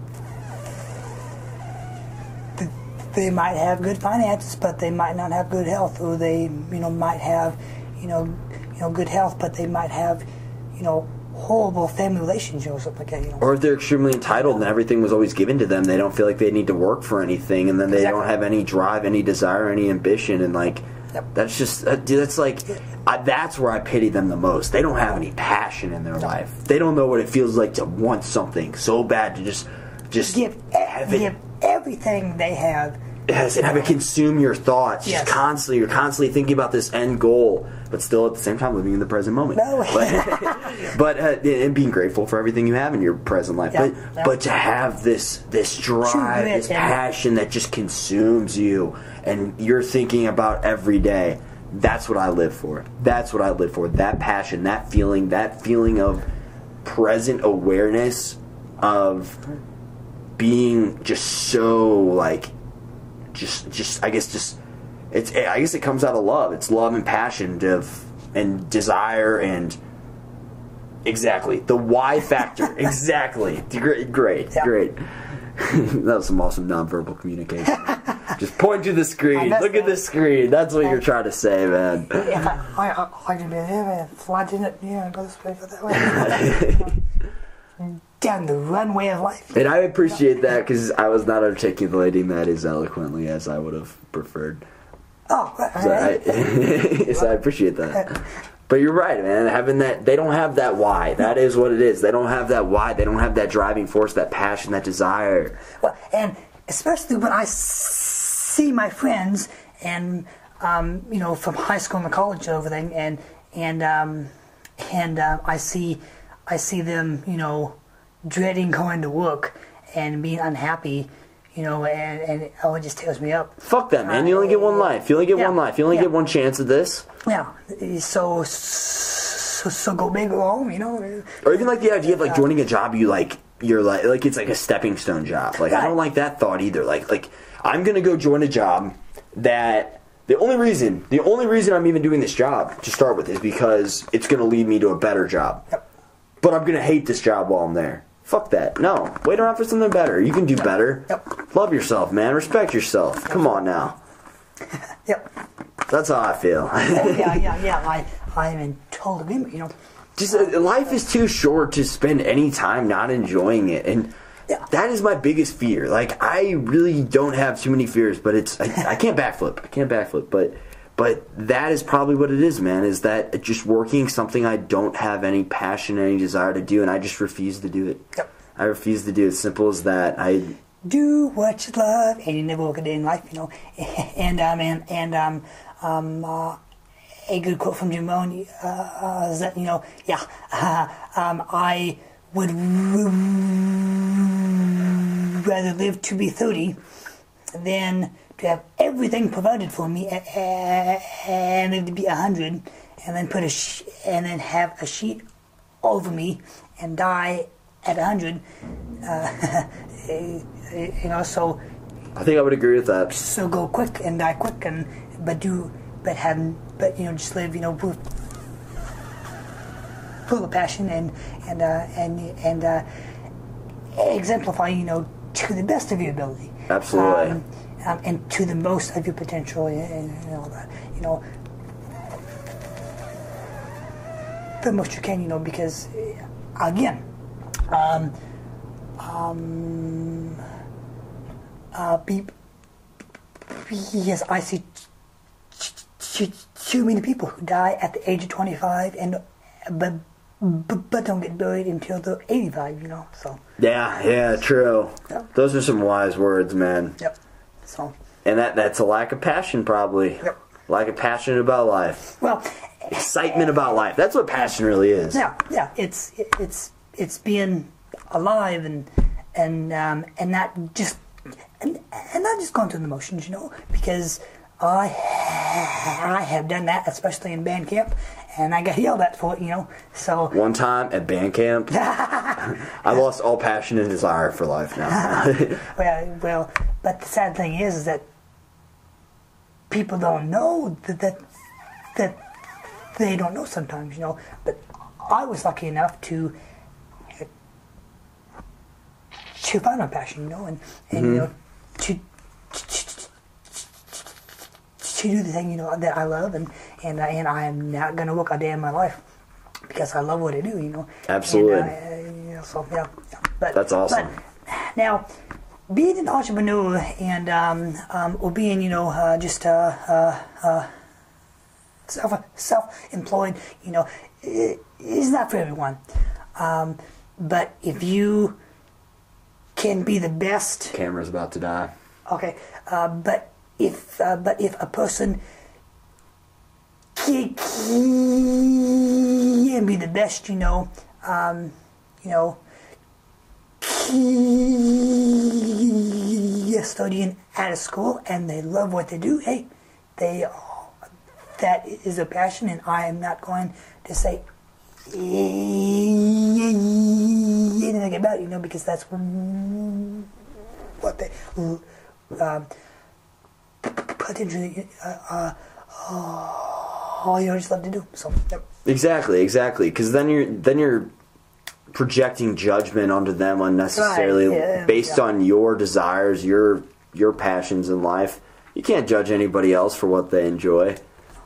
they might have good finances, but they might not have good health, or they, you know, might have, you know, you know, good health, but they might have, you know, horrible family relationships something like that. You know. or if they're extremely entitled and everything was always given to them, they don't feel like they need to work for anything, and then they Exactly. don't have any drive, any desire, any ambition, and like Yep. that's just uh, dude, that's like I, that's where I pity them the most. They don't have any passion in their life. They don't know what it feels like to want something so bad to just just give have it give everything they have. Yes, and have it consume your thoughts. Yes. Just constantly, you're constantly thinking about this end goal, but still at the same time living in the present moment. No. But, but uh, and being grateful for everything you have in your present life. Yeah, But yeah. but to have this this drive, this passion that just consumes you, and you're thinking about every day. That's what I live for. That's what I live for. That passion, that feeling, that feeling of present awareness of being just so like just just I guess just it's I guess it comes out of love. It's love and passion of and desire and exactly the why factor. exactly. Great, great, Yeah. great. that was some awesome nonverbal communication. just point to the screen. Look at the screen. That's what you're trying to say, man. Yeah, I, I, I can be there, man. Fly in it, yeah, go this way, go that way. Down the runway of life. And I appreciate that because I was not articulating that as eloquently as I would have preferred. Oh, So I, so I appreciate that. But you're right, man. Having that, they don't have that why. That is what it is. They don't have that why. They don't have that driving force, that passion, that desire. Well, and especially when I see my friends and um, you know from high school and college and everything, and and um, and uh, I see I see them you know dreading going to work and being unhappy, you know, and and oh, it just tears me up. Fuck that, man. You only get one life. You only get Yeah. one life. You only Yeah. get one chance at this. Yeah, so so, so go big or home, you know. Or even like the idea of like joining a job you like. You're like like it's like a stepping stone job. Like I don't like that thought either. Like like I'm gonna go join a job that the only reason the only reason I'm even doing this job to start with is because it's gonna lead me to a better job. Yep. but I'm gonna hate this job while I'm there. Fuck that. No. Wait around for something better. You can do better. Yep. Love yourself, man. Respect yourself. Come on now. Yep. That's how I feel. Yeah, yeah, yeah. I I'm in total agreement. You know. Just uh, life is too short to spend any time not enjoying it, and Yeah. that is my biggest fear. Like I really don't have too many fears, but it's I, I can't backflip. I can't backflip, but but that is probably what it is, man. Is that just working something I don't have any passion, any desire to do, and I just refuse to do it. Yep. I refuse to do it. Simple as that. I do what you love, and you never work a day in life, you know. And um, and and um, um, uh, a good quote from Jim Rohn uh, uh, is that you know, yeah, um, I would rather live to be thirty than to have everything provided for me and live to be a hundred, and then put a sh- and then have a sheet over me and die at a hundred. Uh, you know, so I think I would agree with that. so go quick and die quick, and but do but have but you know just live you know with full of passion and and uh, and and uh, exemplify you know to the best of your ability. Absolutely. Um, um, and to the most of your potential, and, and, you know, that, you know, the most you can, you know, because uh, again, um, um, uh, be, yes, I see too many people who die at the age of 25 and but but, but don't get buried until they're 85, you know. So, Yeah, yeah, true. Yeah. Those are some wise words, man. yep. So, And that that's a lack of passion, probably. Yep. Lack of passion about life. well, Excitement about life. That's what passion really is. yeah, yeah. It's it's it's being alive and and um, and not just and, and not just going through the motions, you know, because I I have done that, especially in band camp, and I got yelled at for it, you know. So One time at band camp, I lost all passion and desire for life now. well, well, but the sad thing is, is that people don't know that that that they don't know sometimes, you know. But I was lucky enough to to find my passion, you know, and and you mm-hmm. know to. to to do the thing you know that I love and and and I am not gonna work a day in my life because I love what I do you know Absolutely. and, uh, you know, so yeah, but That's awesome. but now being an entrepreneur and um, um, or being you know uh, just uh, uh, uh, self self-employed you know i- is not for everyone um, but if you can be the best Camera's about to die. Okay, uh, but if uh, but if a person can, be the best, you know, um, you know, studying at a school and they love what they do, hey, they that is a passion, and I am not going to say anything about it, you know, because that's what they um, potentially uh, uh, all you just love to do. So, yep. Exactly, exactly. Because then you're then you're projecting judgment onto them unnecessarily Right, yeah, based yeah. on your desires, your your passions in life. You can't judge anybody else for what they enjoy.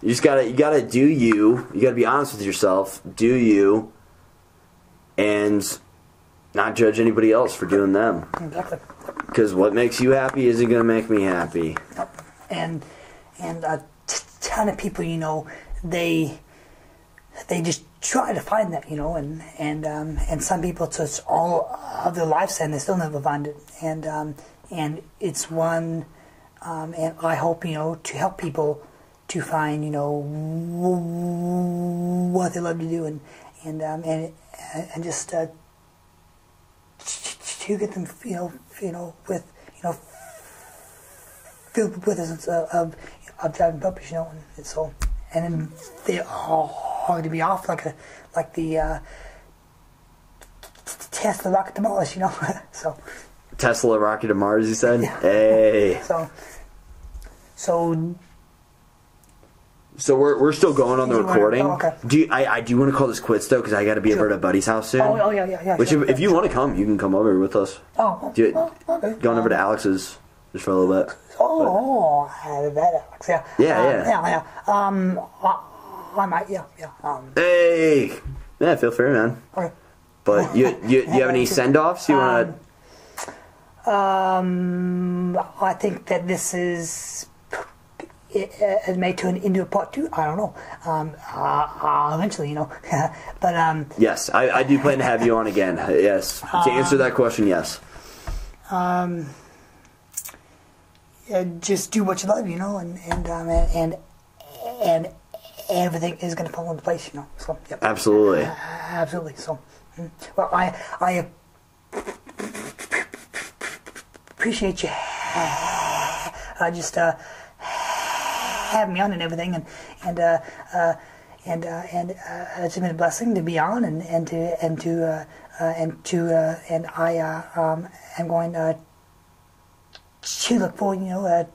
You just gotta you gotta do you. You gotta be honest with yourself. Do you, and not judge anybody else for doing them. exactly. Because what makes you happy isn't gonna make me happy. And and a t- ton of people, you know, they they just try to find that, you know, and and um, and some people it's, all of their lives and they still never find it, and um, and it's one, um, and I hope you know to help people to find you know what they love to do and and um, and and just uh, to get them know you know with you know with us of, of, of driving puppies, you know, and, so and then they are hard to be off like a like the uh, Tesla rocket to Mars, you know. so Tesla rocket to Mars, you said? Yeah. Hey. so so So we're, we're still going on the recording. oh, okay. Do you, I, I do want to call this quits though because I got to be over Sure. at a buddy's house soon. oh, oh yeah yeah yeah. Which sure, if, if you sure. want to come, you can come over with us. oh, Do you, oh, okay. going over to Alex's just for a little bit. Oh, oh, that Alex, yeah. Yeah, um, yeah. yeah, yeah. Um, I, I might, yeah, yeah. Um, Hey, yeah, feel free, man. okay. But you you, do you have any send offs you want to? Um, I think that this is it, it may turn into a part two. I don't know. Um, uh, uh, eventually, you know. but um, yes, I, I do plan to have you on again. Yes, to answer that question, yes. Uh, just do what you love, you know, and and um, and and everything is going to fall into place, you know. So, yep. Absolutely. Absolutely. So, mm. well, I I appreciate you. I just uh, having me on and everything, and and uh, uh, and uh, and uh, it's been a blessing to be on, and and to and to uh, uh, and to uh, and I uh, um, am going uh, to look forward, you know, uh,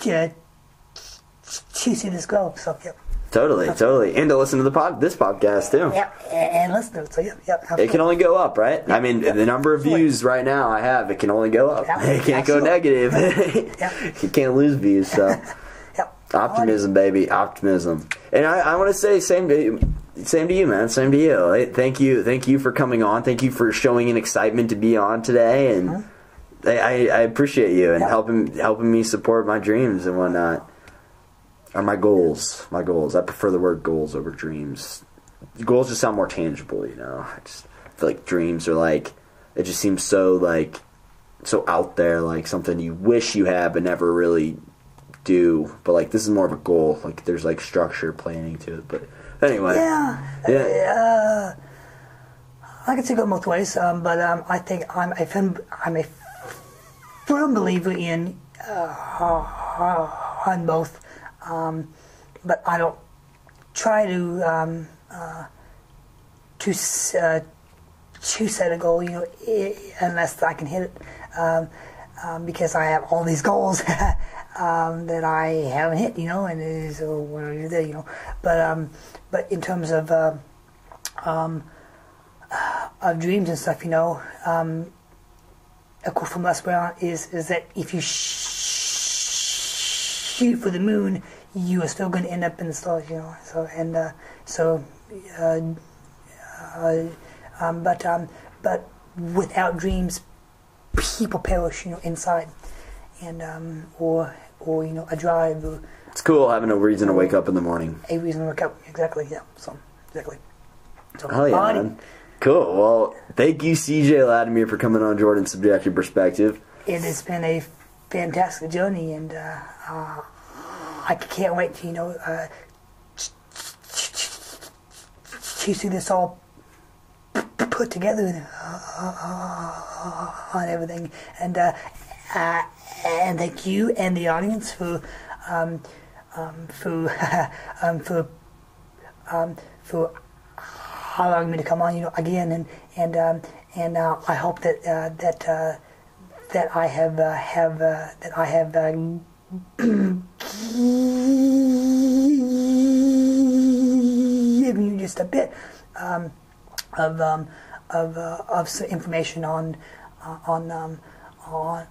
to see this grow. So, yep. Totally, totally. And to listen to the pod, this podcast too. Yeah, and listen to it. So, yep, yep. It can only go up, right? I mean, the number of Absolutely. views right now I have, it can only go up. Yeah, It can't go negative. Yeah. you can't lose views, so. Optimism, baby, optimism. And I, I want to say same to you, same to you, man. Same to you. Thank you, thank you for coming on. Thank you for showing an excitement to be on today, and I, I, I appreciate you and Yeah. helping helping me support my dreams and whatnot. Or my goals, my goals. I prefer the word goals over dreams. Goals just sound more tangible, you know. I just feel like dreams are like it just seems so like so out there, like something you wish you had but never really do. But like this is more of a goal. Like there's like structure, planning to it. But anyway, Yeah. yeah, I can see it go both ways, um, but um, I think I'm a firm, I'm a firm believer in uh, on both. Um, but I don't try to um, uh, to uh, to set a goal, you know, unless I can hit it, um, um, because I have all these goals um, that I haven't hit, you know, and so what do I there, you know? But um, but in terms of uh, of dreams and stuff, you know, um, a quote from Les Brown is is that if you sh- shoot for the moon, you are still going to end up in the stars, you know. So and uh, so, uh, uh, um, but um, but without dreams, people perish, you know, inside, and um, or or you know a drive or it's cool having a reason to wake up in the morning. a reason to wake up, Exactly, yeah. So exactly. So, Oh yeah, alrighty. man. Cool. Well, thank you, CJ Latimer, for coming on Jordan's Subjective Perspective. it has been a fantastic journey, and uh, uh, I can't wait to you know uh, to see this all put together and, uh, on everything. And uh, uh, and thank you and the audience for um, um, for um, for um, for allowing me to come on, you know, again, and and um, and uh, I hope that uh, that uh, that I have uh, have uh, that I have uh, given you just a bit um, of um, of of some information on on um, on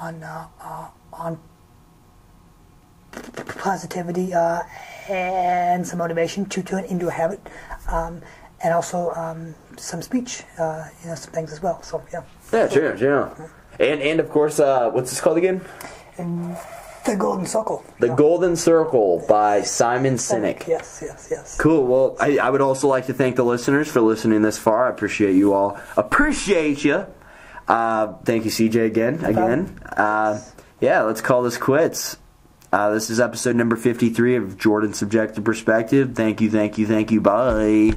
on uh, on positivity uh, and some motivation to turn into a habit, um, and also um, some speech, uh, you know, some things as well. So yeah, Yeah, sure, sure. And and of course, uh, what's this called again? the golden circle. The Yeah. Golden Circle by Simon Sinek. Yes, yes, yes. Cool. Well, I, I would also like to thank the listeners for listening this far. I appreciate you all. Appreciate you. Uh, thank you, CJ, again. Again. Uh, yeah, let's call this quits. Uh, this is episode number 53 of Jordan Subjective Perspective. Thank you, thank you, thank you. Bye.